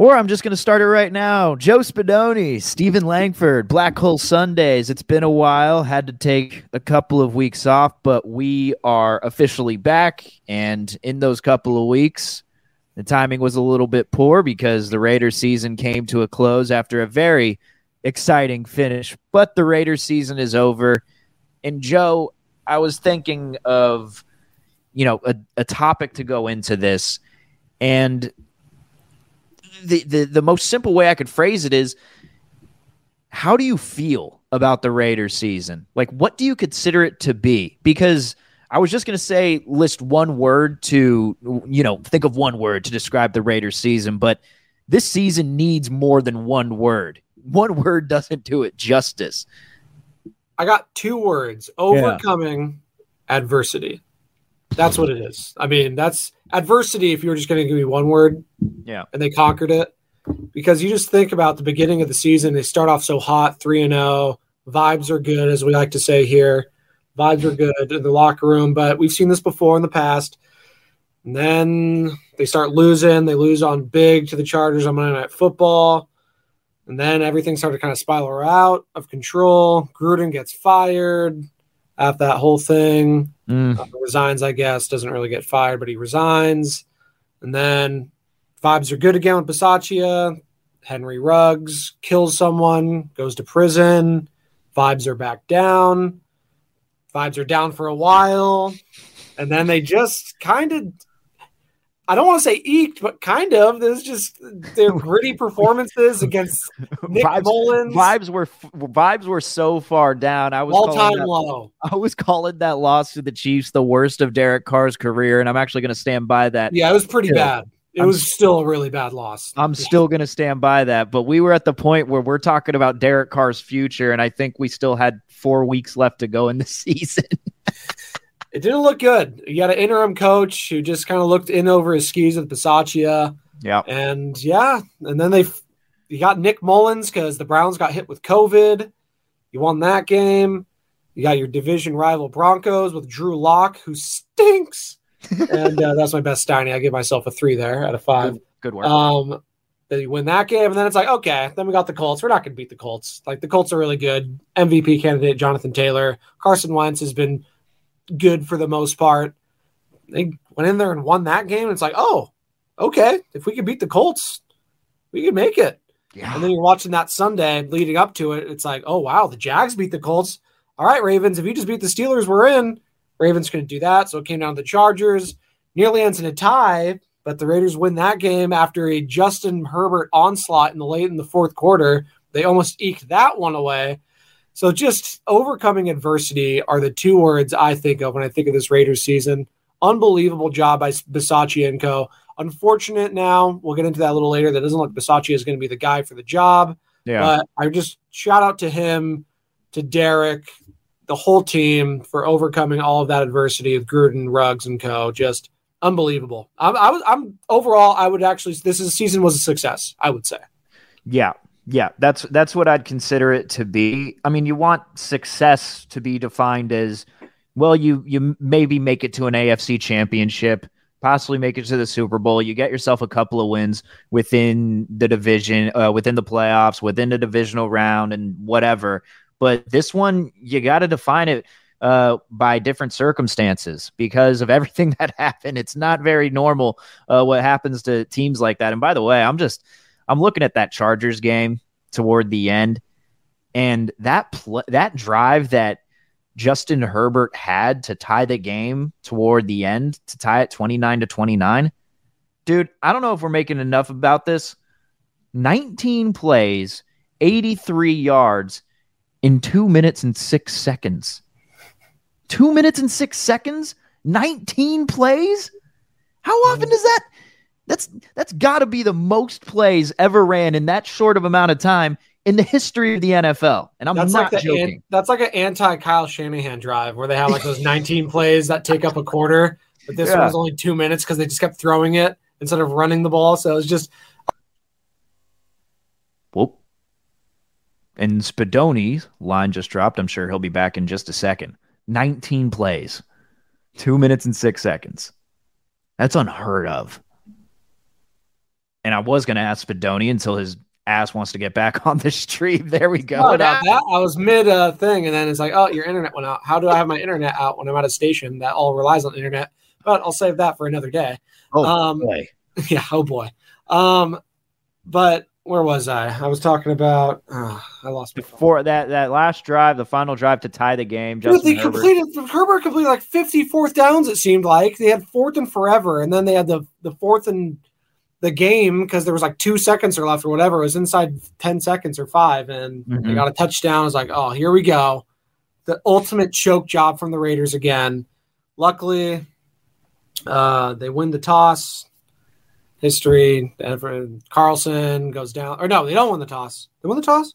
Or I'm just going to start it right now. Joe Spadoni, Steven Langford, Black Hole Sundays. It's been a while. Had to take a couple of weeks off, but we are officially back. And in those couple of weeks, the timing was a little bit poor because the Raiders season came to a close after a very exciting finish. But the Raiders season is over. And Joe, I was thinking of, you know, a, a topic to go into this. And the, the the most simple way I could phrase it is how do you feel about the Raiders season? Like what do you consider it to be? Because I was just going to say list one word to you know, think of one word to describe the Raiders season, but this season needs more than one word. One word doesn't do it justice. I got two words: overcoming yeah. adversity. That's what it is. I mean, that's adversity. If you were just going to give me one word, yeah, and they conquered it, because you just think about the beginning of the season. They start off so hot, three and zero. Oh, vibes are good, as we like to say here. Vibes are good in the locker room, but we've seen this before in the past. And then they start losing. They lose on big to the Chargers on Monday Night Football. And then everything started to kind of spiral out of control. Gruden gets fired after that whole thing. Mm. Uh, resigns, I guess. Doesn't really get fired, but he resigns. And then vibes are good again with Bisaccia. Henry Ruggs kills someone, goes to prison. Vibes are back down. Vibes are down for a while. And then they just kind of I don't want to say eked, but kind of. There's just their gritty performances against Nick vibes, Mullens. Vibes were vibes were so far down. I was all time that, low. I was calling that loss to the Chiefs the worst of Derek Carr's career, and I'm actually going to stand by that. Yeah, it was pretty bad. It I'm, was still a really bad loss. I'm still going to stand by that. But we were at the point where we're talking about Derek Carr's future, and I think we still had four weeks left to go in the season it didn't look good. You got an interim coach who just kind of looked in over his skis with Bisaccia. Yeah. And yeah, and then they you got Nick Mullens because the Browns got hit with COVID. You won that game. You got your division rival Broncos with Drew Lock, who stinks. and uh, that's my best Steiny. I give myself a three there out of five. Good, good work. Um, then you win that game, and then it's like, okay, then we got the Colts. We're not going to beat the Colts. Like the Colts are really good. MVP candidate Jonathan Taylor. Carson Wentz has been good for the most part. They went in there and won that game. It's like, oh, okay, if we could beat the Colts, we could make it. Yeah. And then you're watching that Sunday leading up to it. It's like, oh wow, the Jags beat the Colts. All right, Ravens, if you just beat the Steelers, we're in. Ravens couldn't do that, so it came down to the Chargers. Nearly ends in a tie, but the Raiders win that game after a Justin Herbert onslaught in the late in the fourth quarter. They almost eked that one away. So just overcoming adversity are the two words I think of when I think of this Raiders season. Unbelievable job by Bisaccia and co. Unfortunate now, we'll get into that a little later. That doesn't look Bisaccia is going to be the guy for the job. Yeah. But I just shout out to him, to Derek, the whole team for overcoming all of that adversity with Gruden, Ruggs, and co. Just unbelievable. I'm, I was, I'm overall, I would actually, this is, season was a success, I would say. Yeah, yeah, that's that's what I'd consider it to be. I mean, you want success to be defined as well. You you maybe make it to an AFC championship, possibly make it to the Super Bowl. You get yourself a couple of wins within the division, uh, within the playoffs, within the divisional round, and whatever. But this one, you got to define it uh, by different circumstances because of everything that happened. It's not very normal uh, what happens to teams like that. And by the way, I'm just I'm looking at that Chargers game toward the end, and that pl- that drive that Justin Herbert had to tie the game toward the end to tie it 29 to 29. Dude, I don't know if we're making enough about this. 19 plays, 83 yards in 2 minutes and 6 seconds. 2 minutes and 6 seconds? 19 plays? How often does that that's that's got to be the most plays ever ran in that short of amount of time in the history of the NFL. And I'm that's not like joking. An, that's like an anti Kyle Shanahan drive where they have like those 19 plays that take up a quarter, but this yeah. one was only two minutes because they just kept throwing it instead of running the ball. So it was just. Whoop. And Spadoni's line just dropped. I'm sure he'll be back in just a second. 19 plays, two minutes and six seconds. That's unheard of. And I was going to ask Spadoni until his ass wants to get back on the stream. There we go. Sorry about that. I was mid uh, thing, and then it's like, oh, your internet went out. How do I have my internet out when I'm at a station that all relies on the internet? But I'll save that for another day. Oh Um, boy. Yeah. Oh boy. Um, but where was I? I was talking about. Uh, I lost my. Before that that last drive, the final drive to tie the game, Dude, Justin they Herbert. completed Herbert completed like 50 fourth downs. It seemed like they had fourth and forever, and then they had the the fourth and the game because there was like two seconds or left or whatever. It was inside 10 seconds or five, and they Mhm. got a touchdown. It's like, oh, here we go, the ultimate choke job from the Raiders again. Luckily, uh, they win the toss. History. Everett- Carlson goes down, or no, they don't win the toss. They win the toss.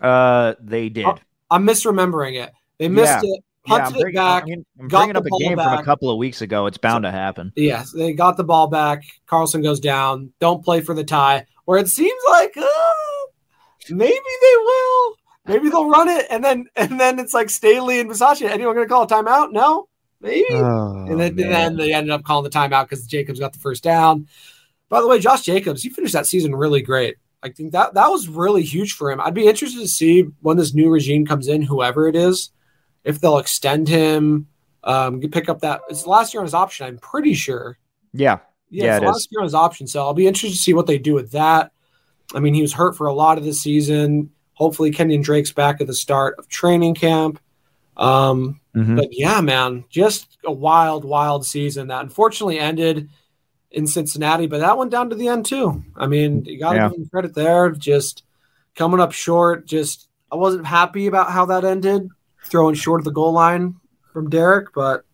Uh, they did. Oh, I'm misremembering it. They missed Yeah. it, yeah, I'm bringing, back. I mean, I'm got bringing the up a ball game from a couple of weeks ago. It's bound to happen. Yes, they got the ball back. Carlson goes down. Don't play for the tie. Where it seems like uh, maybe they will. Maybe they'll run it, and then and then it's like Staley and Bisaccia. Anyone going to call a timeout? No, maybe. Oh, and, then, and then they ended up calling the timeout because Jacobs got the first down. By the way, Josh Jacobs, he finished that season really great. I think that that was really huge for him. I'd be interested to see when this new regime comes in, whoever it is, if they'll extend him, um, pick up that. It's the last year on his option. I'm pretty sure. yeah, Yeah, Yeah, it's it last year on his option. So I'll be interested to see what they do with that. I mean, he was hurt for a lot of the season. Hopefully, Kenyon Drake's back at the start of training camp. Um, Mhm. But yeah, man, just a wild, wild season that unfortunately ended in Cincinnati, but that went down to the end too. I mean, you got to Yeah. give him credit there. Just coming up short. Just I wasn't happy about how that ended, throwing short of the goal line from Derek, but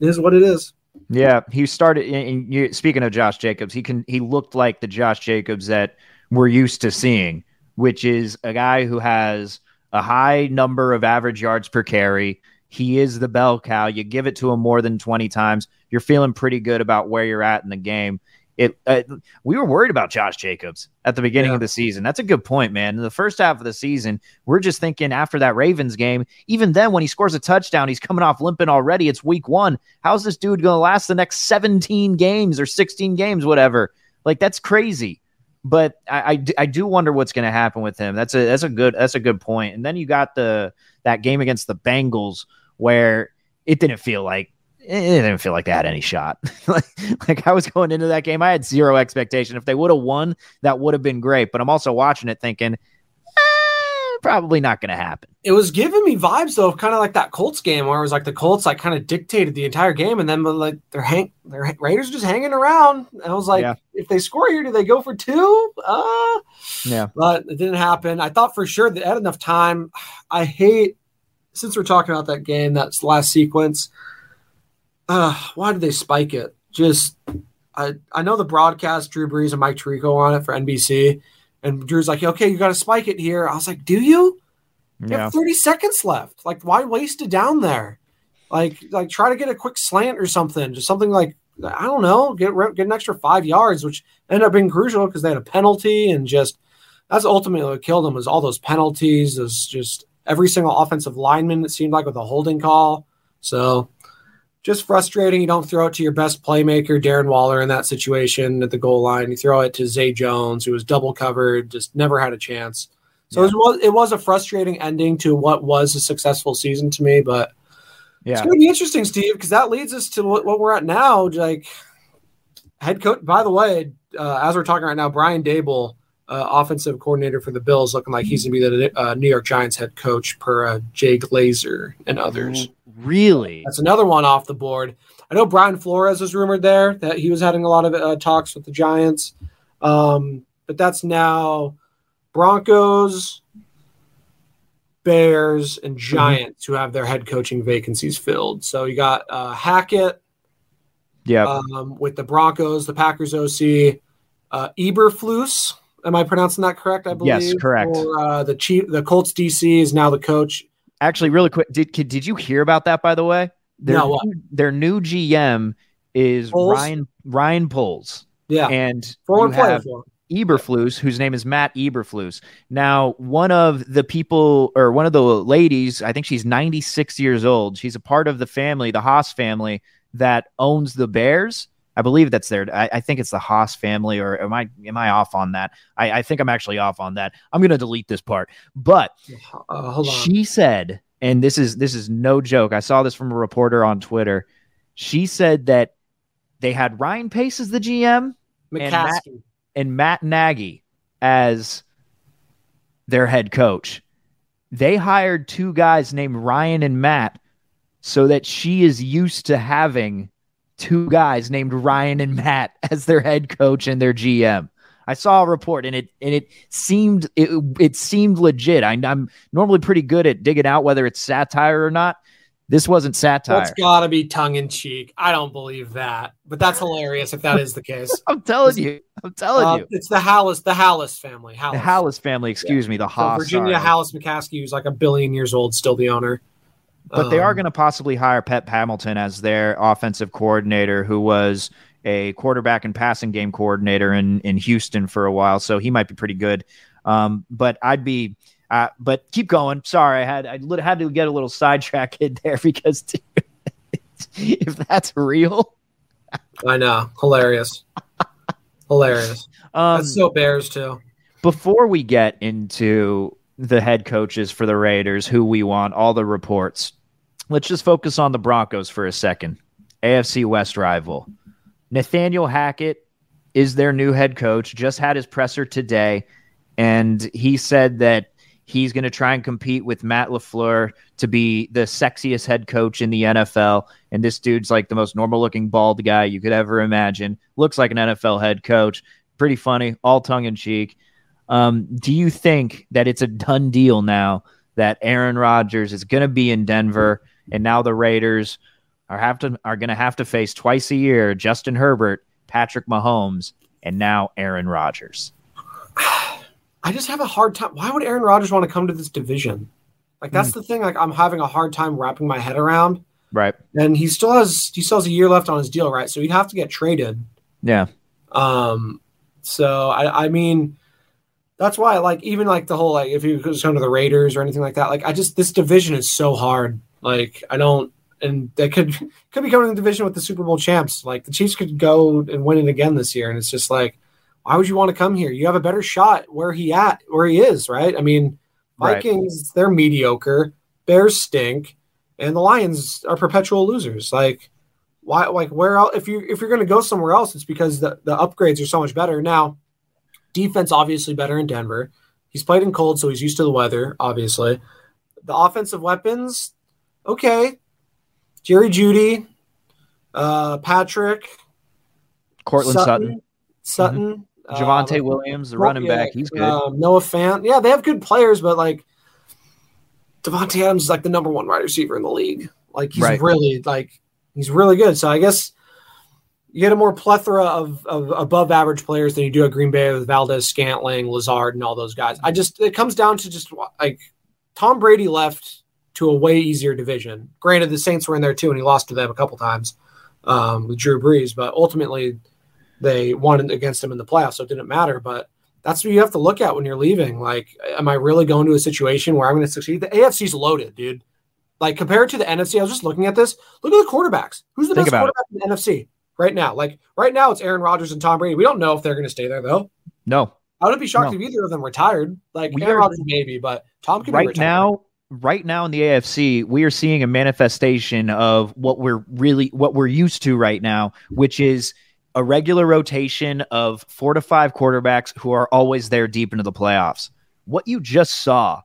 it is what it is. Yeah, he started. And speaking of Josh Jacobs, he can he looked like the Josh Jacobs that we're used to seeing, which is a guy who has a high number of average yards per carry. He is the bell cow. You give it to him more than twenty times, you're feeling pretty good about where you're at in the game. It uh, we were worried about Josh Jacobs at the beginning Yeah. of the season. That's a good point, man. In the first half of the season, we're just thinking after that Ravens game. Even then, when he scores a touchdown, he's coming off limping already. It's week one. How's this dude going to last the next 17 games or 16 games, whatever? Like that's crazy. But I I do wonder what's going to happen with him. That's a that's a good that's a good point. And then you got the that game against the Bengals where it didn't feel like it didn't feel like they had any shot. like, like I was going into that game, I had zero expectation. If they would have won, that would have been great. But I'm also watching it thinking, eh, probably not going to happen. It was giving me vibes though, of kind of like that Colts game where it was like the Colts like kind of dictated the entire game, and then like they're hang, their Raiders just hanging around. And I was like, Yeah. if they score here, do they go for two? Uh, Yeah. but it didn't happen. I thought for sure they had enough time. I hate since we're talking about that game, that's last sequence. Uh, why did they spike it? Just I I know the broadcast, Drew Brees and Mike Tirico on it for NBC, and Drew's like, okay, you got to spike it here. I was like, do you? You Yeah. have 30 seconds left. Like, why waste it down there? Like, like try to get a quick slant or something. Just something like I don't know, get get an extra five yards, which ended up being crucial because they had a penalty and just that's ultimately what killed them was all those penalties. Those just every single offensive lineman it seemed like with a holding call. So just frustrating. You don't throw it to your best playmaker, Darren Waller, in that situation at the goal line. You throw it to Zay Jones, who was double covered, just never had a chance. So it was it was a frustrating ending to what was a successful season to me, but yeah. it's going to be interesting, Steve, because that leads us to what, what we're at now. Like head coach. By the way, uh, as we're talking right now, Brian Daboll, uh, offensive coordinator for the Bills, looking like he's going to be the uh, New York Giants head coach per uh, Jay Glazer and others. Really? That's another one off the board. I know Brian Flores was rumored there that he was having a lot of uh, talks with the Giants, um, but that's now Broncos, Bears, and Giants who have their head coaching vacancies filled. So you got uh, Hackett Yeah. um, with the Broncos, the Packers OC, uh, Eberflus. Am I pronouncing that correct? I believe. Yes, correct. Or uh, the chief, the Colts DC is now the coach. Actually, really quick, did did you hear about that? By the way, their No, new, their new GM is Poles? Ryan Ryan Poles, Yeah, and former player have for. Eberflus, whose name is Matt Eberflus. Now, one of the people or one of the ladies, I think she's 96 years old. She's a part of the family, the Haas family that owns the Bears. I believe that's there. I, I, think it's the Haas family, or am I am I off on that? I, I think I'm actually off on that. I'm gonna delete this part. But uh, she said, and this is this is no joke. I saw this from a reporter on Twitter. She said that they had Ryan Pace as the GM, and Matt, and Matt Nagy as their head coach. They hired two guys named Ryan and Matt so that she is used to having two guys named Ryan and Matt as their head coach and their GM. I saw a report and it and it seemed it, it seemed legit. I, I'm normally pretty good at digging out whether it's satire or not. This wasn't satire. That's got to be tongue in cheek. I don't believe that, but that's hilarious if that is the case. I'm telling you. I'm telling uh, you. It's the Halas, the Halas family. Halas. The Halas family. Excuse yeah. me. The Haas. So Virginia sorry. Halas McCaskey, who's like a billion years old, still the owner. But um, they are um, going to possibly hire Pep Hamilton as their offensive coordinator, who was a quarterback and passing game coordinator in in Houston for a while, so he might be pretty good. Um, but I'd be uh, but keep going. Sorry, I had I had to get a little sidetracked there because dude, if that's real, I know, hilarious, hilarious. Um, that's so Bears too. Before we get into the head coaches for the Raiders, who we want, all the reports, let's just focus on the Broncos for a second. AFC West rival. Nathaniel Hackett is their new head coach. Just had his presser today, and he said that He's going to try and compete with Matt LaFleur to be the sexiest head coach in the NFL. And this dude's like the most normal looking bald guy you could ever imagine. Looks like an NFL head coach. Pretty funny, all tongue in cheek. Um, do you think that it's a done deal now that Aaron Rodgers is going to be in Denver and now the Raiders are have to are going to have to face twice a year Justin Herbert, Patrick Mahomes, and now Aaron Rodgers? I just have a hard time. Why would Aaron Rodgers want to come to this division? Like that's mm. the thing. Like I'm having a hard time wrapping my head around. Right. And he still has he still has a year left on his deal, right? So he'd have to get traded. Yeah. Um. So I I mean, that's why like even like the whole like if you going to the Raiders or anything like that. Like I just this division is so hard. Like I don't. And they could could be coming in the division with the Super Bowl champs. Like the Chiefs could go and win it again this year, and it's just like why would you want to come here? You have a better shot where he at where he is, right? I mean, Vikings right. they're mediocre, Bears stink, and the Lions are perpetual losers. Like why like where else if you if you're going to go somewhere else it's because the the upgrades are so much better. Now, defense obviously better in Denver. He's played in cold so he's used to the weather, obviously. The offensive weapons okay. Jerry Jeudy, uh Patrick, Courtland Sutton. Sutton. Sutton. Mm-hmm. Javonte um, Williams, the running yeah, back, he's good. Um, Noah Fant, yeah, they have good players, but like Davante Adams is like the number one wide receiver in the league. Like he's right. really like he's really good. So I guess you get a more plethora of, of above average players than you do at Green Bay with Valdes, Scantling, Lazard, and all those guys. I just it comes down to just like Tom Brady left to a way easier division. Granted, the Saints were in there too, and he lost to them a couple times um, with Drew Brees, but ultimately they won against them in the playoffs, so it didn't matter. But that's what you have to look at when you're leaving. Like, am I really going to a situation where I'm going to succeed? The AFC's loaded, dude. Like compared to the NFC, I was just looking at this. Look at the quarterbacks. Who's the Think best quarterback it. in the NFC right now? Like right now, it's Aaron Rodgers and Tom Brady. We don't know if they're going to stay there though. No, I wouldn't be shocked no. if either of them retired. Like we Aaron Rodgers maybe, but Tom can right now. Right now in the AFC, we are seeing a manifestation of what we're really what we're used to right now, which is a regular rotation of four to five quarterbacks who are always there deep into the playoffs. What you just saw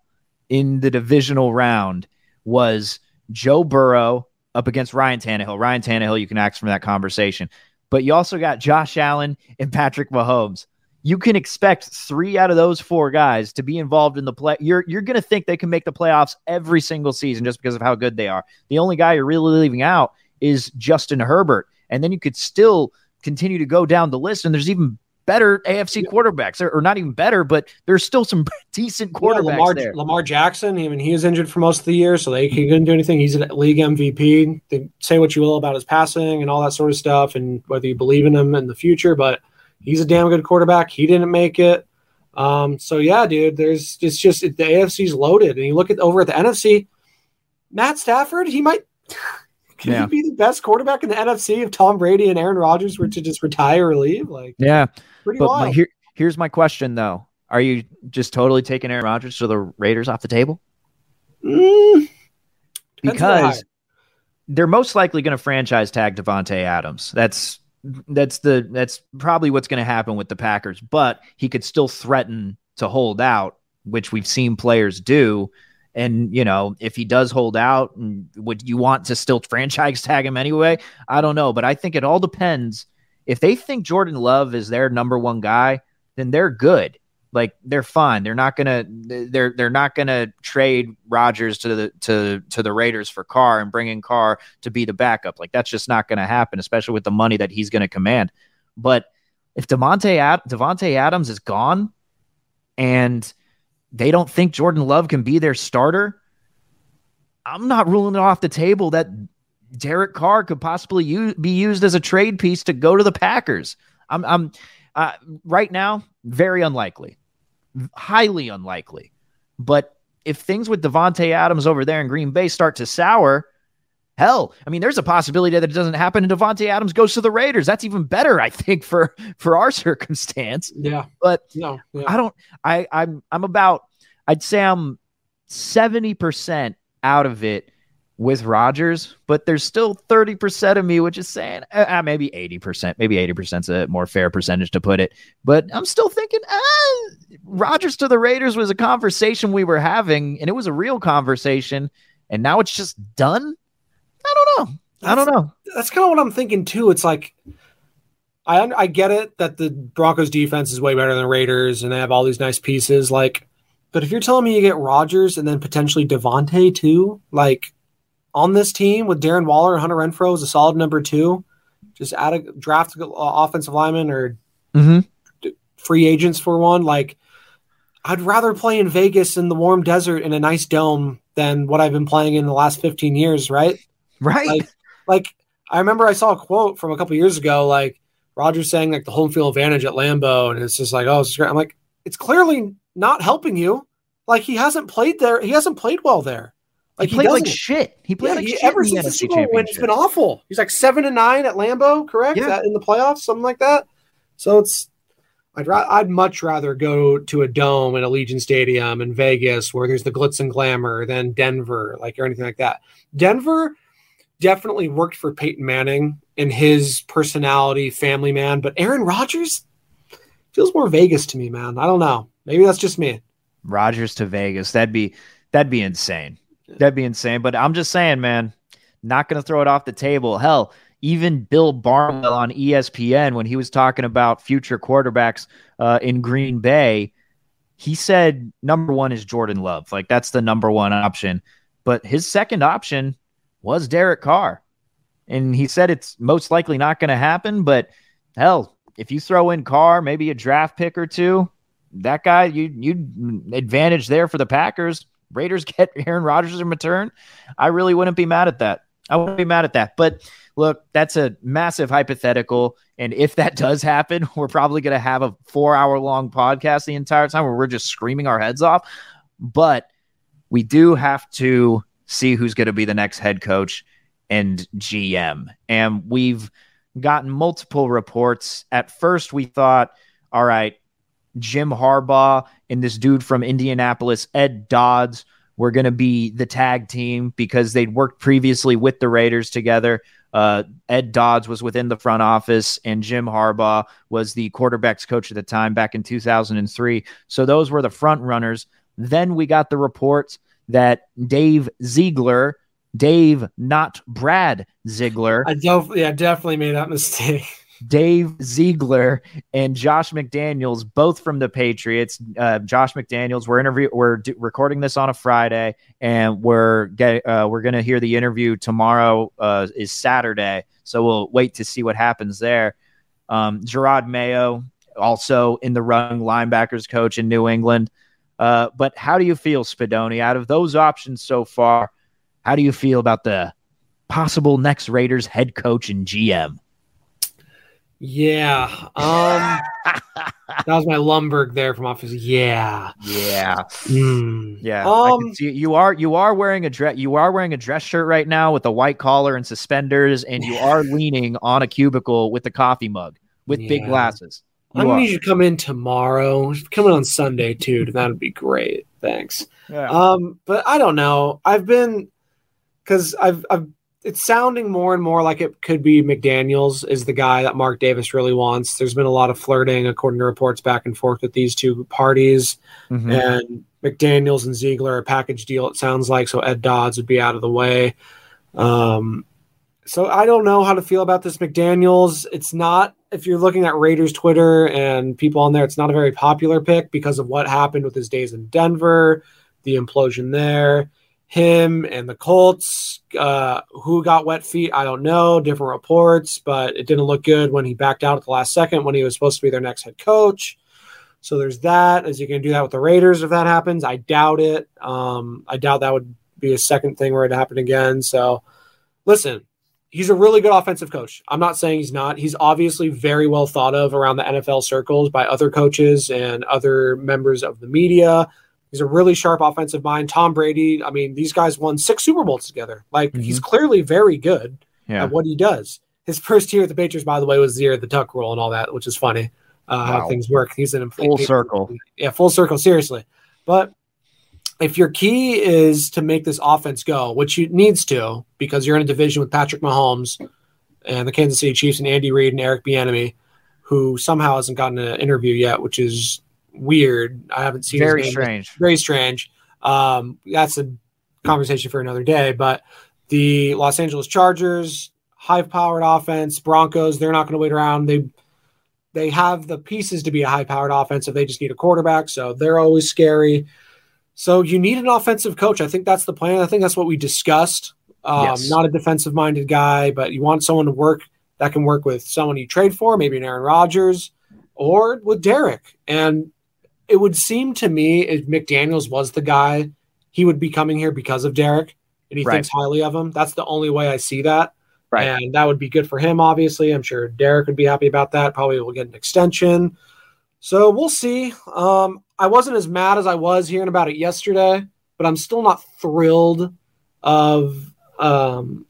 in the divisional round was Joe Burrow up against Ryan Tannehill. Ryan Tannehill, you can ask from that conversation. But you also got Josh Allen and Patrick Mahomes. You can expect three out of those four guys to be involved in the play. You're you're going to think they can make the playoffs every single season just because of how good they are. The only guy you're really leaving out is Justin Herbert, and then you could still continue to go down the list, and there's even better AFC quarterbacks, or, or, not even better, but there's still some decent quarterbacks yeah, Lamar, there. Lamar Jackson, I mean, he was injured for most of the year, so they he couldn't do anything. He's a league MVP. They say what you will about his passing and all that sort of stuff, and whether you believe in him in the future, but he's a damn good quarterback. He didn't make it. Um, so yeah, dude, there's it's just the AFC's loaded, and you look at over at the NFC, Matt Stafford, he might Can Yeah. he be the best quarterback in the NFC if Tom Brady and Aaron Rodgers were to just retire or leave? Like, Yeah, pretty but my, here, here's my question though: Are you just totally taking Aaron Rodgers to the Raiders off the table? Mm, depends who they Because they're most likely going to franchise tag Davante Adams. That's that's the that's probably what's going to happen with the Packers. But he could still threaten to hold out, which we've seen players do. And you know, if he does hold out, would you want to still franchise tag him anyway? I don't know, but I think it all depends. If they think Jordan Love is their number one guy, then they're good. Like they're fine. They're not gonna they're they're not gonna trade Rodgers to the to to the Raiders for Carr and bring in Carr to be the backup. Like that's just not gonna happen, especially with the money that he's gonna command. But if Davante Ad- Davante Adams is gone, and they don't think Jordan Love can be their starter, I'm not ruling it off the table that Derek Carr could possibly be used as a trade piece to go to the Packers. I'm, I'm uh, right now very unlikely, highly unlikely. But if things with Davante Adams over there in Green Bay start to sour, hell, I mean, there's a possibility that it doesn't happen and Davante Adams goes to the Raiders. That's even better, I think, for for our circumstance. yeah, But no, yeah. I don't. I I'm I'm about. I'd say I'm seventy percent out of it with Rodgers, but there's still thirty percent of me which is saying uh, maybe eighty percent, maybe eighty percent's a more fair percentage to put it. But I'm still thinking, ah, Rodgers to the Raiders was a conversation we were having, and it was a real conversation, and now it's just done. I don't know. I don't know. that's kind of what I'm thinking too. It's like I I get it that the Broncos defense is way better than the Raiders and they have all these nice pieces. Like, but if you're telling me you get Rodgers and then potentially Davante too, like on this team with Darren Waller and Hunter Renfrow as a solid number two, just add a draft uh, offensive lineman or Mm-hmm. free agents for one. Like, I'd rather play in Vegas in the warm desert in a nice dome than what I've been playing in the last 15 years, right? Right. Like, like I remember I saw a quote from a couple years ago, like Rodgers saying like the home field advantage at Lambeau, and it's just like, oh, it's great. I'm like, it's clearly not helping you. Like he hasn't played there. He hasn't played well there. Like he played like doesn't. shit. He played Yeah, like he- shit ever in the since the NFC Super Bowl win, it's been awful. He's like seven and nine at Lambeau, correct? Yeah. That in the playoffs, something like that. So it's I'd ra- I'd much rather go to a dome at Allegiant Stadium in Vegas where there's the glitz and glamour than Denver, like or anything like that. Denver definitely worked for Peyton Manning and his personality, family man, but Aaron Rodgers feels more Vegas to me, man. I don't know. Maybe that's just me. Rodgers to Vegas. That'd be that'd be insane. That'd be insane. But I'm just saying, man, not gonna throw it off the table. Hell, even Bill Barnwell on ESPN when he was talking about future quarterbacks uh, in Green Bay, he said number one is Jordan Love. Like that's the number one option. But his second option was Derek Carr. And he said it's most likely not going to happen. But hell, if you throw in Carr, maybe a draft pick or two, that guy, you you advantage there for the Packers. Raiders get Aaron Rodgers in return. I really wouldn't be mad at that. I wouldn't be mad at that. But look, that's a massive hypothetical. And if that does happen, we're probably going to have a four hour long podcast the entire time where we're just screaming our heads off. But we do have to see who's going to be the next head coach and GM. And we've gotten multiple reports. At first, we thought, all right, Jim Harbaugh and this dude from Indianapolis, Ed Dodds, were going to be the tag team because they'd worked previously with the Raiders together. Uh, Ed Dodds was within the front office, and Jim Harbaugh was the quarterbacks coach at the time back in 2003. So those were the front runners. Then we got the reports that Dave Ziegler, Dave, not Brad Ziegler, I def- yeah, definitely made that mistake. Dave Ziegler and Josh McDaniels, both from the Patriots. Uh, Josh McDaniels, we're interview, we're d- recording this on a Friday, and we're get, uh, we're gonna hear the interview tomorrow. Uh, is Saturday, so we'll wait to see what happens there. Um, Jerod Mayo, also in the running linebackers coach in New England. Uh, but how do you feel, Spadoni? Out of those options so far, how do you feel about the possible next Raiders head coach and GM? Yeah. Um that was my Lumbergh there from office. Yeah. Yeah. Mm. Yeah. Um, you are you are wearing a dress you are wearing a dress shirt right now with a white collar and suspenders, and you are leaning on a cubicle with a coffee mug with big glasses. You I'm gonna need you to come in tomorrow. Come in on Sunday too. That'd be great. Thanks. Yeah. Um, but I don't know. I've been because I've I've it's sounding more and more like it could be McDaniels is the guy that Mark Davis really wants. There's been a lot of flirting, according to reports, back and forth with these two parties. Mhm. And McDaniels and Ziegler are a package deal, it sounds like. So Ed Dodds would be out of the way. Um, so I don't know how to feel about this McDaniels. It's not, if you're looking at Raiders Twitter and people on there, it's not a very popular pick because of what happened with his days in Denver, the implosion there. Him and the Colts, uh, who got wet feet, I don't know. Different reports, but it didn't look good when he backed out at the last second when he was supposed to be their next head coach. So there's that. Is he going to do that with the Raiders if that happens? I doubt it. Um, I doubt that would be a second thing where it happened again. So listen, he's a really good offensive coach. I'm not saying he's not. He's obviously very well thought of around the NFL circles by other coaches and other members of the media. He's a really sharp offensive mind. Tom Brady, I mean, these guys won six Super Bowls together. Like he's clearly very good yeah. at what he does. His first year at the Patriots, by the way, was the year of the tuck rule and all that, which is funny uh, how things work. He's an Full circle. yeah, full circle, seriously. But if your key is to make this offense go, which it needs to, because you're in a division with Patrick Mahomes and the Kansas City Chiefs and Andy Reid and Eric Bieniemy, who somehow hasn't gotten an interview yet, which is weird. I haven't seen Very strange. Very strange. Um, that's a conversation for another day. But the Los Angeles Chargers, high-powered offense, Broncos, they're not going to wait around. They they have the pieces to be a high-powered offense if they just need a quarterback. So they're always scary. So you need an offensive coach. I think that's the plan. I think that's what we discussed. Um, Yes. Not a defensive-minded guy, but you want someone to work that can work with someone you trade for, maybe an Aaron Rodgers, or with Derek. And it would seem to me if McDaniels was the guy, he would be coming here because of Derek, and he Right. thinks highly of him. That's the only way I see that. Right. And that would be good for him, obviously. I'm sure Derek would be happy about that. Probably will get an extension. So we'll see. Um, I wasn't as mad as I was hearing about it yesterday, but I'm still not thrilled of um,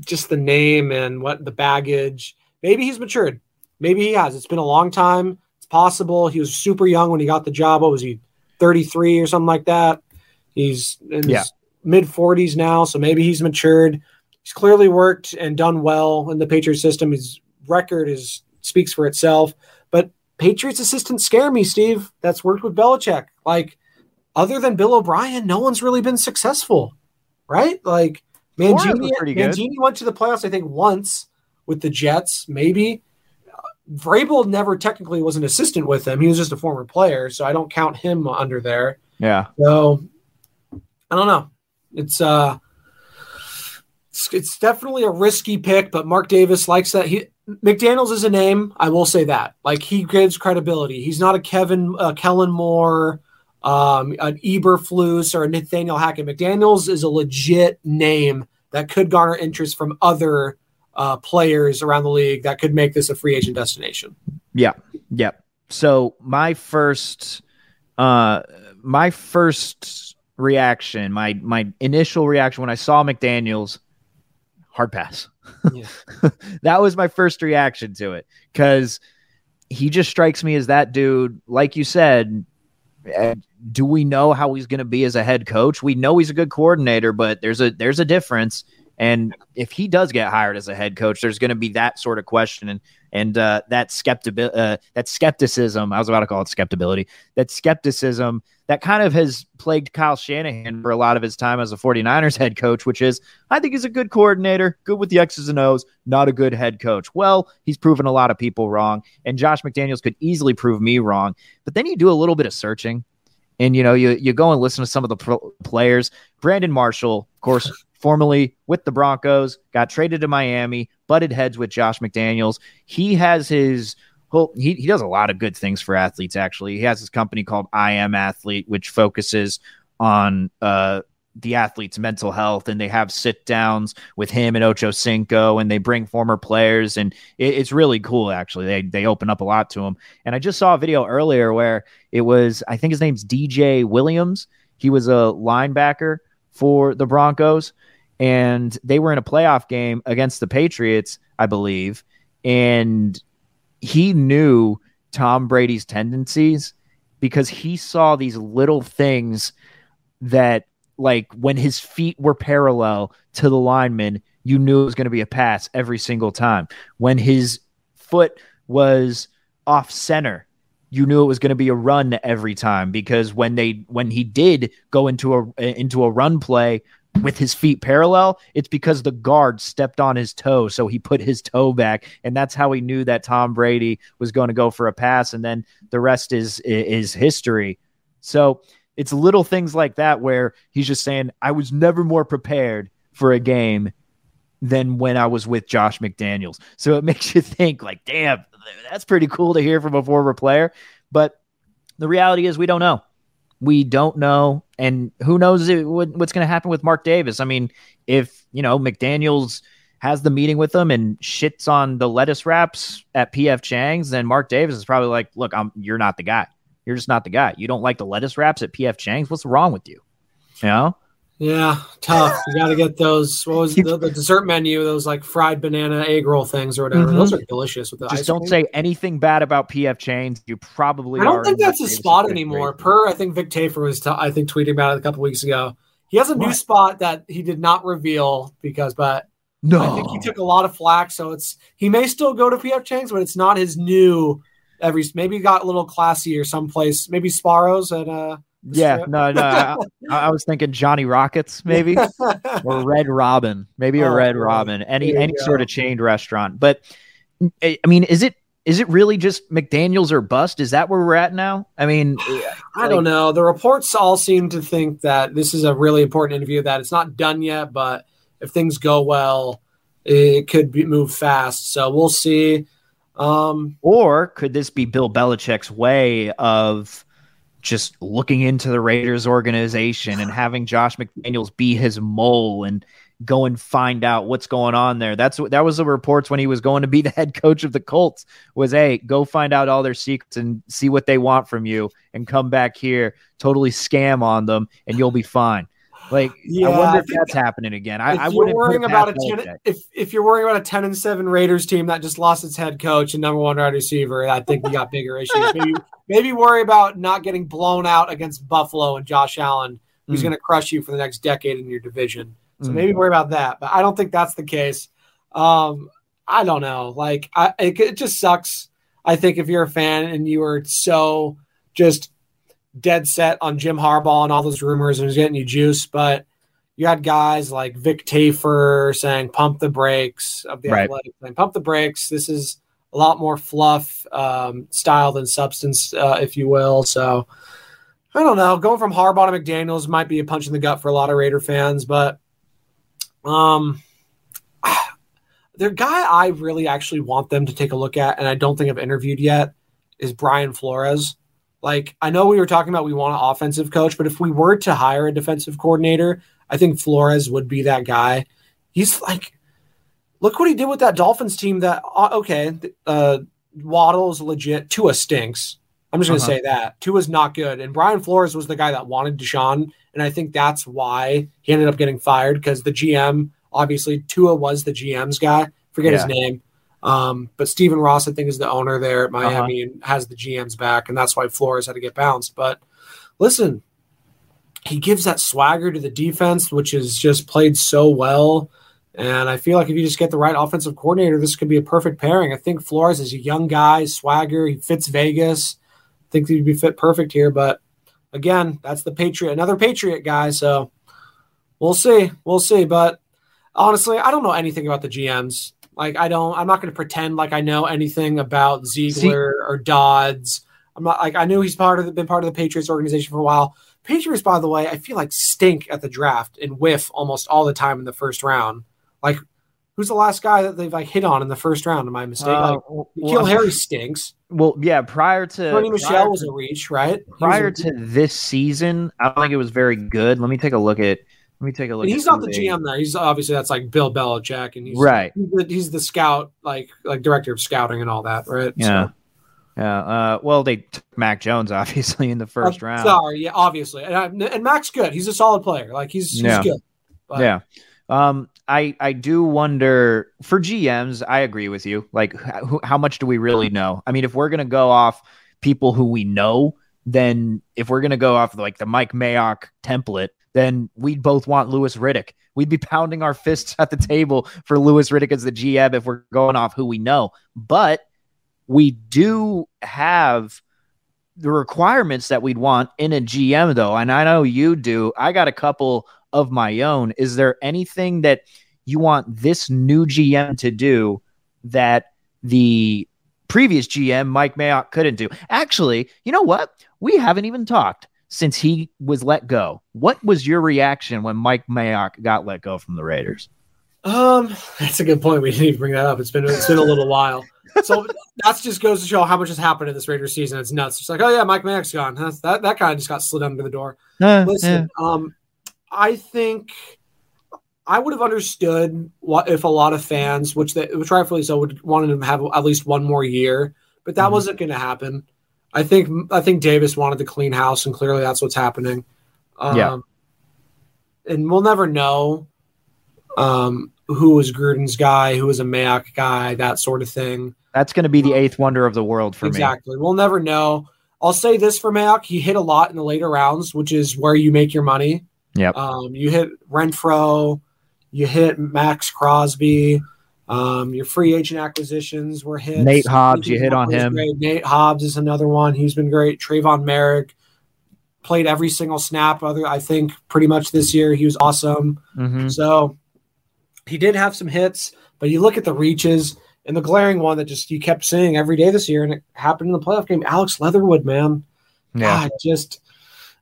just the name and what the baggage. Maybe he's matured. Maybe he has. It's been a long time. It's possible. He was super young when he got the job. What was he, 33 or something like that? He's in Yeah. his mid 40s now, so maybe he's matured. He's clearly worked and done well in the Patriot system. His record is speaks for itself. But Patriots assistants scare me, Steve. That's worked with Belichick. Like, other than Bill O'Brien, no one's really been successful, right? Like Mangini. Mangini went to the playoffs, I think, once with the Jets, maybe. Vrabel never technically was an assistant with him. He was just a former player, so I don't count him under there. Yeah. So I don't know. It's uh it's, it's definitely a risky pick, but Mark Davis likes that. He McDaniels is a name. I will say that. Like he gives credibility. He's not a Kevin uh, Kellen Moore, um, an Eberflus or a Nathaniel Hackett. McDaniels is a legit name that could garner interest from other uh, players around the league that could make this a free agent destination. Yeah. Yeah. So my first uh my first reaction, my my initial reaction when I saw McDaniels, hard pass. That was my first reaction to it cuz he just strikes me as that dude like you said do we know how he's going to be as a head coach? We know he's a good coordinator, but there's a there's a difference and if he does get hired as a head coach, there's going to be that sort of question and and uh, that skeptibi- uh, that skepticism. I was about to call it skeptibility. That skepticism that kind of has plagued Kyle Shanahan for a lot of his time as a 49ers head coach, which is I think he's a good coordinator, good with the X's and O's, not a good head coach. Well, he's proven a lot of people wrong, and Josh McDaniels could easily prove me wrong. But then you do a little bit of searching, and you know you you go and listen to some of the pro- players. Brandon Marshall, of course, formerly with the Broncos, got traded to Miami, butted heads with Josh McDaniels. He has his well, he, he does a lot of good things for athletes, actually. He has his company called I Am Athlete, which focuses on uh, the athlete's mental health and they have sit downs with him and Ocho Cinco and they bring former players and it, it's really cool actually. They they open up a lot to him. And I just saw a video earlier where it was I think his name's DJ Williams. He was a linebacker for the Broncos and they were in a playoff game against the Patriots, I believe, and he knew Tom Brady's tendencies because he saw these little things that like when his feet were parallel to the lineman, you knew it was going to be a pass every single time. When his foot was off center, you knew it was going to be a run every time because when they when he did go into a into a run play with his feet parallel, it's because the guard stepped on his toe. So he put his toe back. And that's how he knew that Tom Brady was going to go for a pass. And then the rest is is history. So it's little things like that where he's just saying, I was never more prepared for a game than when I was with Josh McDaniels. So it makes you think, like, damn, that's pretty cool to hear from a former player. But the reality is, we don't know. We don't know. And who knows what's going to happen with Mark Davis? I mean, if, you know, McDaniels has the meeting with them and shits on the lettuce wraps at PF Chang's, then Mark Davis is probably like, look, I'm, you're not the guy. You're just not the guy. You don't like the lettuce wraps at PF Chang's. What's wrong with you? You know? Yeah, tough. You got to get those. What was the, the, dessert menu? Those like fried banana egg roll things or whatever. Mm-hmm. Those are delicious with the Just don't cream. say anything bad about PF Chang's. You probably. I don't think that's a spot anymore. Per, I think Vic Tafur was, t- I think, tweeting about it a couple weeks ago. He has a what? new spot that he did not reveal because, but no, I think he took a lot of flack. So it's he may still go to PF Chang's, but it's not his new. Every maybe got a little classy or someplace. Maybe Sparrows at uh yeah, no, no. I, I, was thinking Johnny Rockets, maybe, or Red Robin, maybe a oh, Red Robin, any any go. sort of chained restaurant. But I mean, is it is it really just McDaniels or bust? Is that where we're at now? I mean, I like, don't know. The reports all seem to think that this is a really important interview. That it's not done yet, but if things go well, it could be move fast. So we'll see. Um, or could this be Bill Belichick's way of just looking into the Raiders organization and having Josh McDaniels be his mole and go and find out what's going on there. That's what that was the reports when he was going to be the head coach of the Colts was hey, go find out all their secrets and see what they want from you and come back here, totally scam on them and you'll be fine. Like, yeah, I wonder if that's happening again. I, I wouldn't worrying about a ten, if if you're worrying about a ten and seven Raiders team that just lost its head coach and number one wide receiver, I think we got bigger issues. Maybe maybe worry about not getting blown out against Buffalo and Josh Allen, who's mm. going to crush you for the next decade in your division. So mm. maybe worry about that. But I don't think that's the case. Um, I don't know. Like, I, it, it just sucks. I think if you're a fan and you are so just dead set on Jim Harbaugh and all those rumors and he's getting you juice, but you had guys like Vic Tafur saying pump the brakes of the right. athletic thing. Pump the brakes. This is a lot more fluff um, style than substance, uh, if you will. So I don't know. Going from Harbaugh to McDaniels might be a punch in the gut for a lot of Raider fans, but um, the guy I really actually want them to take a look at, and I don't think I've interviewed yet, is Brian Flores. Like, I know we were talking about we want an offensive coach, but if we were to hire a defensive coordinator, I think Flores would be that guy. He's like, look what he did with that Dolphins team. That uh, okay, uh, Waddle's legit. Tua stinks. I'm just gonna uh-huh. say that Tua's not good. And Brian Flores was the guy that wanted Deshaun, and I think that's why he ended up getting fired because the GM obviously Tua was the GM's guy. Forget yeah. his name. Um, but Stephen Ross, I think, is the owner there at uh-huh. Miami uh-huh. and has the GM's back, and that's why Flores had to get bounced. But listen, he gives that swagger to the defense, which is just played so well. And I feel like if you just get the right offensive coordinator, this could be a perfect pairing. I think Flores is a young guy, swagger. He fits Vegas. I think he'd be fit perfect here. But again, that's the Patriot, another Patriot guy. So we'll see. We'll see. But honestly, I don't know anything about the GMs. Like I don't. I'm not going to pretend like I know anything about Ziegler see, or Dodds. I'm not like I knew he's part of the, been part of the Patriots organization for a while. Patriots, by the way, I feel like stink at the draft and whiff almost all the time in the first round. Like, who's the last guy that they've like hit on in the first round? Am I mistaken? Uh, like, well, Harry stinks. Well, yeah. Prior to Sony Michel was a reach, right? Prior to this season, I don't think it was very good. Let me take a look at Let me take a look. And he's not the they- GM there. He's obviously that's like Bill Belichick, and he's Right. He's the, he's the scout, like like director of scouting and all that, right? Yeah. So- Yeah. Uh, well, they took Mac Jones obviously in the first Uh, round. Sorry, yeah, obviously, and, I, and Mac's good. He's a solid player. Like he's, he's Yeah. good. But yeah. Um, I I do wonder for GMs. I agree with you. Like, how much do we really know? I mean, if we're gonna go off people who we know, then if we're gonna go off like the Mike Mayock template, then we'd both want Louis Riddick. We'd be pounding our fists at the table for Louis Riddick as the GM if we're going off who we know. But we do have the requirements that we'd want in a GM, though. And I know you do. I got a couple of my own. Is there anything that you want this new GM to do that the previous GM, Mike Mayock, couldn't do? Actually, you know what? We haven't even talked since he was let go. What was your reaction when Mike Mayock got let go from the Raiders? Um, that's a good point. We didn't even bring that up. It's been it's been a little while. So that just goes to show how much has happened in this Raiders season. It's nuts. It's like, oh yeah, Mike Mayock's gone. That's, that that kind just got slid under the door. Uh, Listen, um, I think I would have understood what if a lot of fans, which they, which rightfully so, would wanted him to have at least one more year, but that Mhm. wasn't going to happen. I think I think Davis wanted to clean house, and clearly that's what's happening. Um, Yeah. and we'll never know um, who was Gruden's guy, who was a Mayock guy, that sort of thing. That's going to be the eighth wonder of the world for me. exactly. We'll never know. I'll say this for Mayock: he hit a lot in the later rounds, which is where you make your money. Yep. Um, you hit Renfrow, you hit Maxx Crosby. Um, your free agent acquisitions were hit. Nate Hobbs, you hit on him. Nate Hobbs is another one. He's been great. Tre'von Moehrig played every single snap. Other, I think, pretty much this year. He was awesome. Mhm. So he did have some hits, but you look at the reaches and the glaring one that just you kept seeing every day this year, and it happened in the playoff game. Alex Leatherwood, man, Yeah. God, just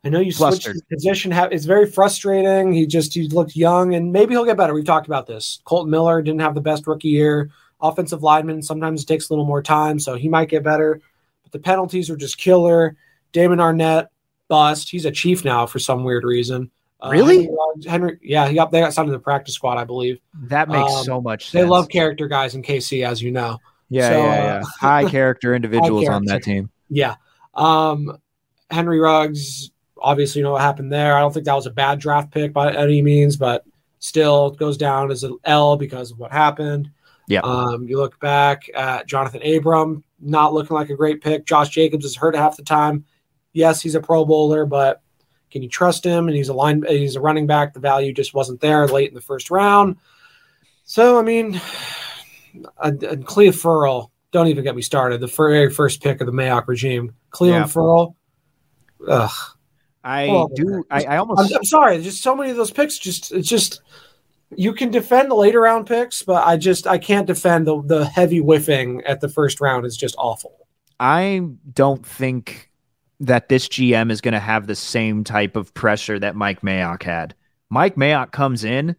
I know you switched Flustered. his position. It's very frustrating. He just he looked young, and maybe he'll get better. We've talked about this. Kolton Miller didn't have the best rookie year. Offensive lineman sometimes takes a little more time, so he might get better. But the penalties are just killer. Damon Arnette bust. He's a chief now for some weird reason. Uh, Really? Henry, Henry, yeah, he got they got signed to the practice squad, I believe. That makes Um, so much They love character guys in KC, as you know. yeah, so, yeah, uh. High character individuals on that team. Yeah. Um, Henry Ruggs, obviously, you know what happened there. I don't think that was a bad draft pick by any means, but still goes down as an L because of what happened. Yeah. Um, you look back at Johnathan Abram, not looking like a great pick. Josh Jacobs is hurt half the time. Yes, he's a Pro Bowler, but can you trust him? And he's a line, he's a running back. The value just wasn't there late in the first round. So I mean, and, and Clelin Ferrell, don't even get me started. The very first pick of the Mayock regime, Clelin Yeah. Ferrell. Ugh. I Horrible do. I, I I'm, almost. I'm sorry. Just so many of those picks. Just it's just you can defend the later round picks, but I just I can't defend the the heavy whiffing at the first round is just awful. I don't think that this GM is going to have the same type of pressure that Mike Mayock had. Mike Mayock comes in.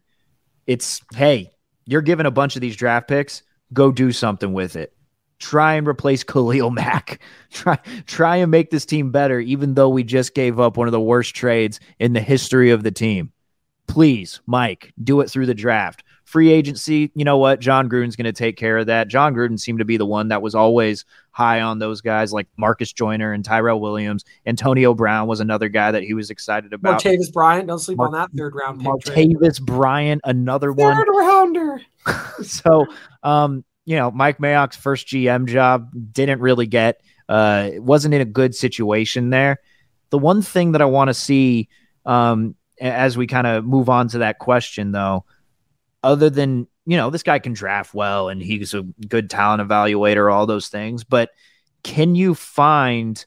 It's hey, you're given a bunch of these draft picks. Go do something with it. Try and replace Khalil Mack. Try try and make this team better, even though we just gave up one of the worst trades in the history of the team. Please, Mike, do it through the draft. Free agency, you know what? John Gruden's going to take care of that. John Gruden seemed to be the one that was always high on those guys like Marcus Joyner and Tyrell Williams. Antonio Brown was another guy that he was excited about. Martavis Bryant, don't sleep Mar- on that third round pick. Martavis Bryant, another one. Third rounder. so um you know mike mayock's first gm job didn't really get uh wasn't in a good situation there. The one thing that i want to see um as we kind of move on to that question though other than you know this guy can draft well and he's a good talent evaluator all those things but can you find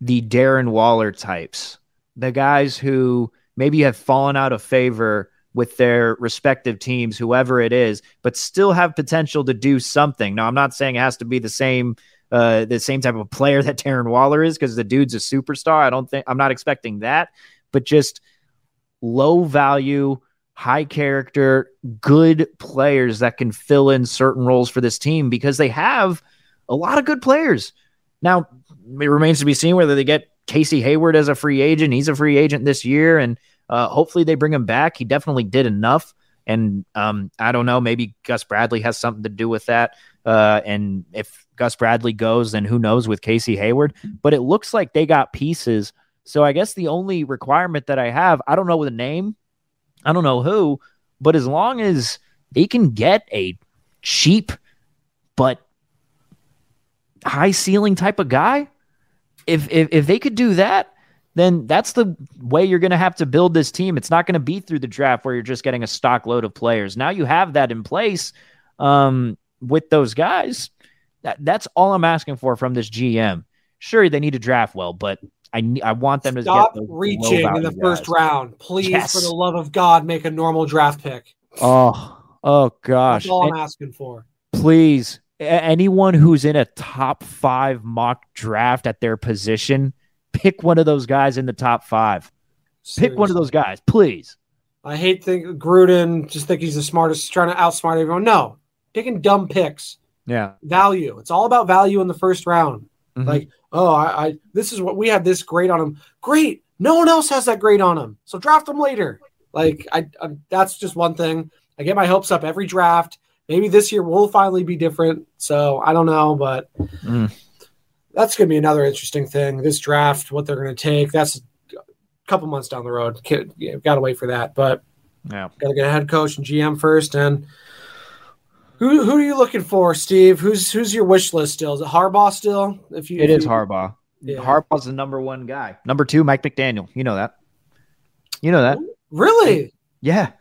the darren waller types? The guys who maybe have fallen out of favor with their respective teams, whoever it is, but still have potential to do something. Now, I'm not saying it has to be the same uh, the same type of player that Darren Waller is because the dude's a superstar. I don't think I'm not expecting that, but just low value, high character, good players that can fill in certain roles for this team because they have a lot of good players. Now, it remains to be seen whether they get Casey Hayward as a free agent. He's a free agent this year, and Uh, hopefully they bring him back. He definitely did enough. And um, I don't know, maybe Gus Bradley has something to do with that. Uh, and if Gus Bradley goes, then who knows with Casey Hayward? But it looks like they got pieces. So I guess the only requirement that I have, I don't know the name, I don't know who, but as long as they can get a cheap but high ceiling type of guy, if if, if they could do that, then that's the way you're going to have to build this team. It's not going to be through the draft where you're just getting a stock load of players. Now you have that in place um, with those guys. That, that's all I'm asking for from this GM. Sure, they need to draft well, but I I want them to stop reaching in the guys. first round, please. Yes. For the love of God, make a normal draft pick. Oh, oh gosh! That's all I'm asking for. Please, anyone who's in a top five mock draft at their position, pick one of those guys in the top five. Seriously. Pick one of those guys, please. I hate think Gruden. Just think he's the smartest, trying to outsmart everyone. No, picking dumb picks. Yeah, value. It's all about value in the first round. Mm-hmm. Like, oh, I, I, this is what we had this grade on him. Great. No one else has that grade on him. So draft him later. Like, I, I that's just one thing. I get my hopes up every draft. Maybe this year will finally be different. So I don't know, but mm. That's going to be another interesting thing. This draft, what they're going to take. That's a couple months down the road. Got to wait for that. But yeah, got to get a head coach and GM first. And who who are you looking for, Steve? Who's who's your wish list still? Is it Harbaugh still? If you, it if is you, Harbaugh. Yeah. Harbaugh's the number one guy. Number two, Mike McDaniel. You know that. You know that. Really? Yeah.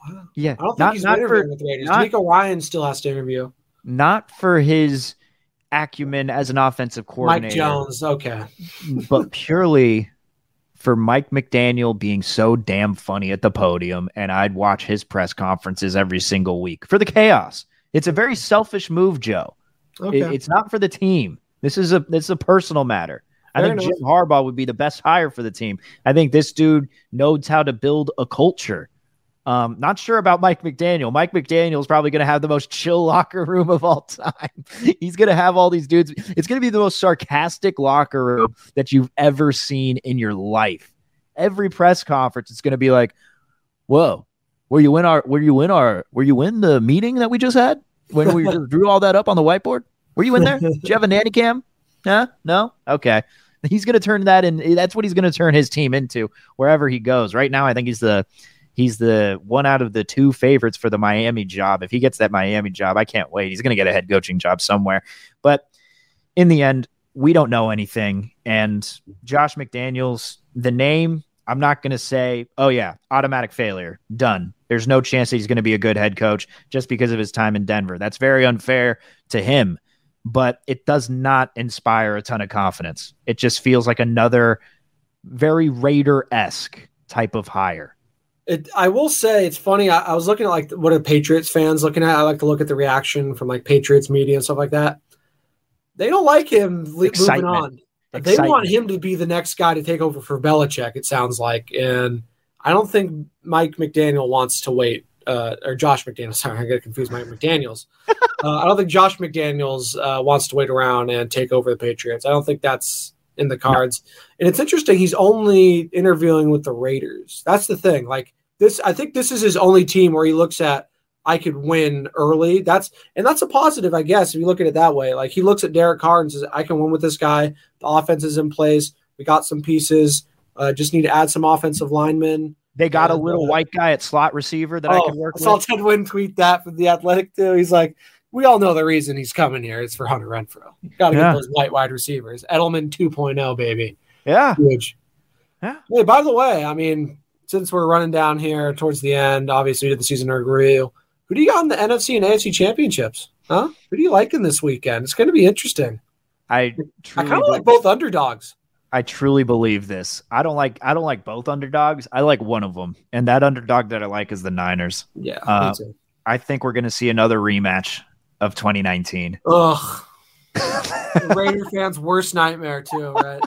Wow. Yeah. I don't think not, he's not for, with the Raiders. Not, Ryan still has to interview. Not for his acumen as an offensive coordinator. Mike Jones, okay. but purely for Mike McDaniel being so damn funny at the podium, and I'd watch his press conferences every single week for the chaos. It's a very selfish move, Joe. Okay. It, it's not for the team. This is a this is a personal matter. Fair I think enough. Jim Harbaugh would be the best hire for the team. I think this dude knows how to build a culture. Um, not sure about Mike McDaniel. Mike McDaniel is probably going to have the most chill locker room of all time. He's going to have all these dudes. It's going to be the most sarcastic locker room that you've ever seen in your life. Every press conference, it's going to be like, "Whoa, were you in our? Were you in our? Were you in the meeting that we just had when we just drew all that up on the whiteboard? Were you in there? Did you have a nanny cam? Huh? No. Okay." He's going to turn that in. That's what he's going to turn his team into wherever he goes. Right now, I think he's the He's the one out of the two favorites for the Miami job. If he gets that Miami job, I can't wait. He's going to get a head coaching job somewhere. But in the end, we don't know anything. And Josh McDaniels, the name, I'm not going to say, oh, yeah, automatic failure, done. There's no chance that he's going to be a good head coach just because of his time in Denver. That's very unfair to him, but it does not inspire a ton of confidence. It just feels like another very Raider esque type of hire. It, I will say it's funny. I, I, was looking at like what are Patriots fans looking at. I like to look at the reaction from like Patriots media and stuff like that. They don't like him Excitement. moving on. Excitement. They want him to be the next guy to take over for Belichick. It sounds like, and I don't think Mike McDaniel wants to wait. Uh, or Josh McDaniel. Sorry, I get confused. Mike McDaniels. uh, I don't think Josh McDaniels uh, wants to wait around and take over the Patriots. I don't think that's in the cards. And it's interesting. He's only interviewing with the Raiders. That's the thing. Like this I think this is his only team where he looks at I could win early. That's and that's a positive, I guess, if you look at it that way. Like he looks at Derek Carr and says, I can win with this guy. The offense is in place. We got some pieces. Uh, just need to add some offensive linemen. They got a little uh, white guy at slot receiver that oh, I can work I saw with. Ted Wynn tweet that from the athletic too. He's like, we all know the reason he's coming here. It's for Hunter Renfrow. Got to yeah. get those white wide receivers. Edelman 2.0, baby. Yeah. Huge. Yeah. Hey, by the way, I mean, since we're running down here towards the end, obviously we did the season review. Who do you got in the NFC and AFC championships? Huh? Who do you like in this weekend? It's going to be interesting. I I kind of like both underdogs. I truly believe this. I don't like I don't like both underdogs. I like one of them, and that underdog that I like is the Niners. Yeah, uh, I think we're going to see another rematch of 2019. Ugh. Raider fans' worst nightmare too, right?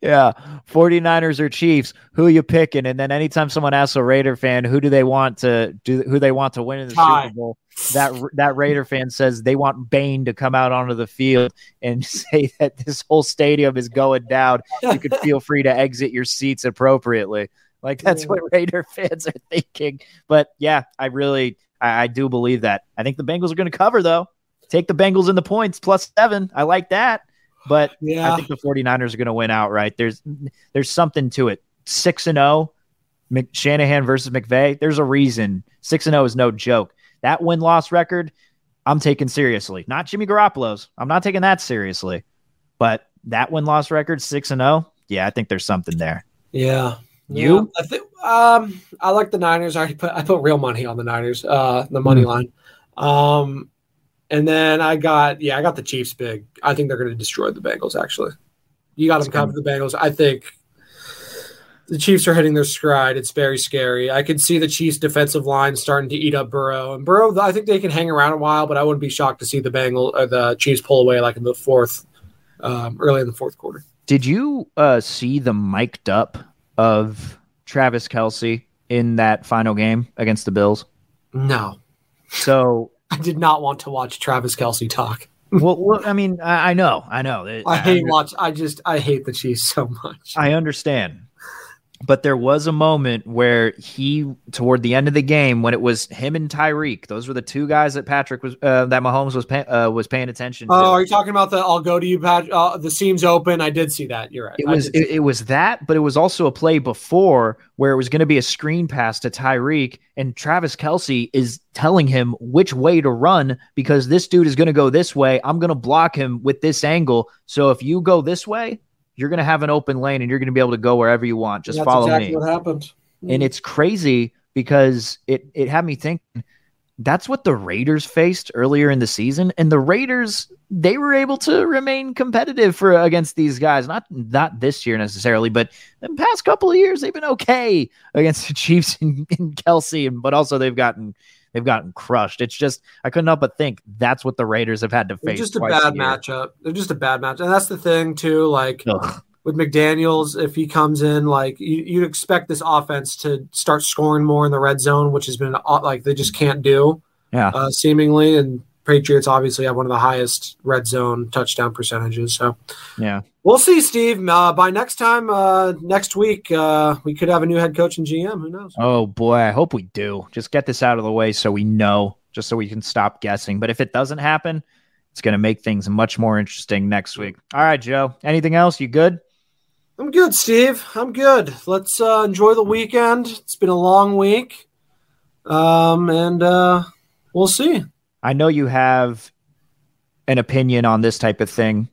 Yeah. 49ers or Chiefs, who you picking? And then anytime someone asks a Raider fan who do they want to do who they want to win in the. Super Bowl, that that Raider fan says they want Bane to come out onto the field and say that this whole stadium is going down. You could feel free to exit your seats appropriately. Like that's what Raider fans are thinking. But yeah, I really I, I do believe that. I think the Bengals are going to cover though. Take the Bengals in the points plus seven. I like that. But yeah. I think the 49ers are going to win outright. There's there's something to it. 6 and 0 Mc, Shanahan versus McVay. There's a reason. 6 and 0 is no joke. That win-loss record I'm taking seriously. Not Jimmy Garoppolo's. I'm not taking that seriously. But that win-loss record 6 and 0, yeah, I think there's something there. Yeah. You? Yeah, I think um I like the Niners. I already put I put real money on the Niners, uh the money Hmm. line. Um and then I got yeah, I got the Chiefs big. I think they're gonna destroy the Bengals actually. You got them covered the Bengals. I think the Chiefs are hitting their stride. It's very scary. I can see the Chiefs defensive line starting to eat up Burrow. And Burrow, I think they can hang around a while, but I wouldn't be shocked to see the Bengal or the Chiefs pull away like in the fourth, um, early in the fourth quarter. Did you uh, see the mic'd up of Travis Kelce in that final game against the Bills? No, So I did not want to watch Travis Kelce talk. well, well, I mean, I, I know, I know. I hate watch. I just I hate the Chiefs so much. I understand. But there was a moment where he, toward the end of the game, when it was him and Tyreek, those were the two guys that Patrick was, uh, that Mahomes was pay, uh, was paying attention to. Oh, are you talking about the "I'll go to you"? Pat, uh, the seams open. I did see that. You're right. It was it, it was that, but it was also a play before where it was going to be a screen pass to Tyreek, and Travis Kelce is telling him which way to run because this dude is going to go this way. I'm going to block him with this angle. So if you go this way, you're going to have an open lane and you're going to be able to go wherever you want. Just That's follow exactly me. What happened? And mm. it's crazy because it it had me thinking that's what the Raiders faced earlier in the season and the Raiders they were able to remain competitive for against these guys not not this year necessarily but the past couple of years they've been okay against the Chiefs and, and Kelce and but also they've gotten they've gotten crushed it's just I couldn't help but think that's what the Raiders have had to They're face just a bad matchup. They're just a bad match, and that's the thing too. Like Ugh. with McDaniel's, if he comes in, like you, you'd expect this offense to start scoring more in the red zone, which has been uh, like they just can't do. Yeah. uh, seemingly, and Patriots obviously have one of the highest red zone touchdown percentages. So yeah we'll see, Steve. Uh, by next time, uh, next week, uh, we could have a new head coach and GM. Who knows? Oh boy, I hope we do. Just get this out of the way so we know, just so we can stop guessing. But if it doesn't happen, it's going to make things much more interesting next week. All right, Joe. Anything else? You good? I'm good, Steve. I'm good. Let's uh, enjoy the weekend. It's been a long week, um, and uh, we'll see. I know you have an opinion on this type of thing,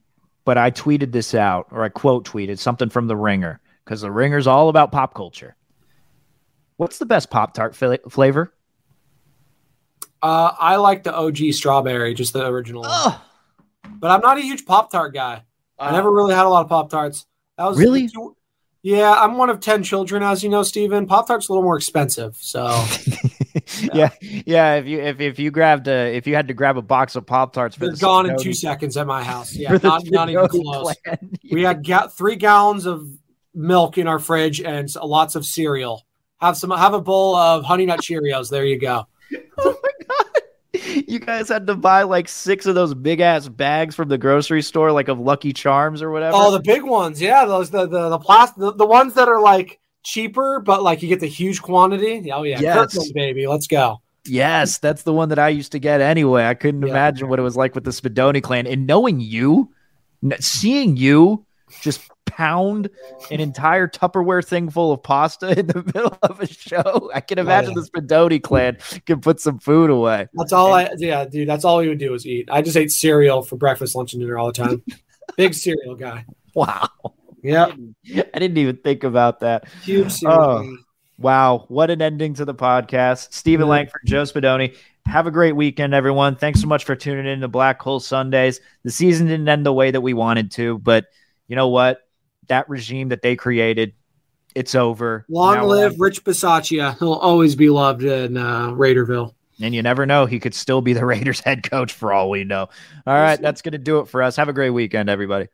but I tweeted this out, or I quote tweeted something from The Ringer, because The Ringer's all about pop culture. What's the best Pop Tart flavor? Uh, I like the OG strawberry, just the original. Ugh. But I'm not a huge Pop Tart guy. I never really had a lot of Pop Tarts. That was Really? Yeah, I'm one of ten children, as you know, Steven. Pop Tart's a little more expensive, so yeah, yeah. If you if, if you grabbed a if you had to grab a box of Pop Tarts for they're the gone in two seconds at my house. Yeah, not, not even close. clan. We had ga- three gallons of milk in our fridge and lots of cereal. Have some. Have a bowl of Honey Nut Cheerios. There you go. Oh my god! You guys had to buy like six of those big ass bags from the grocery store, like of Lucky Charms or whatever. Oh, the big ones. Yeah, those the the the plastic the, the ones that are like cheaper, but like you get the huge quantity. Oh yeah, Yes. Kirkland, baby. Let's go. yes, that's the one that I used to get anyway. I couldn't Yeah. imagine what it was like with the Spadoni clan. And knowing you, seeing you just pound an entire Tupperware thing full of pasta in the middle of a show, I can imagine yeah. the Spadoni clan can put some food away. That's all I. Yeah, dude. That's all we would do is eat. I just ate cereal for breakfast, lunch, and dinner all the time. big cereal guy. Wow. Yep. I didn't even think about that. Huge. Oh. Wow, what an ending to the podcast. Steven Yeah. Langford, Joe Spadoni. Have a great weekend, everyone. Thanks so much for tuning in to Black Hole Sundays. The season didn't end the way that we wanted to, but you know what? That regime that they created, it's over. Long Now live Rich Bisaccia. He'll always be loved in uh, Raiderville. And you never know. He could still be the Raiders head coach for all we know. All right, that's going to do it for us. Have a great weekend, everybody.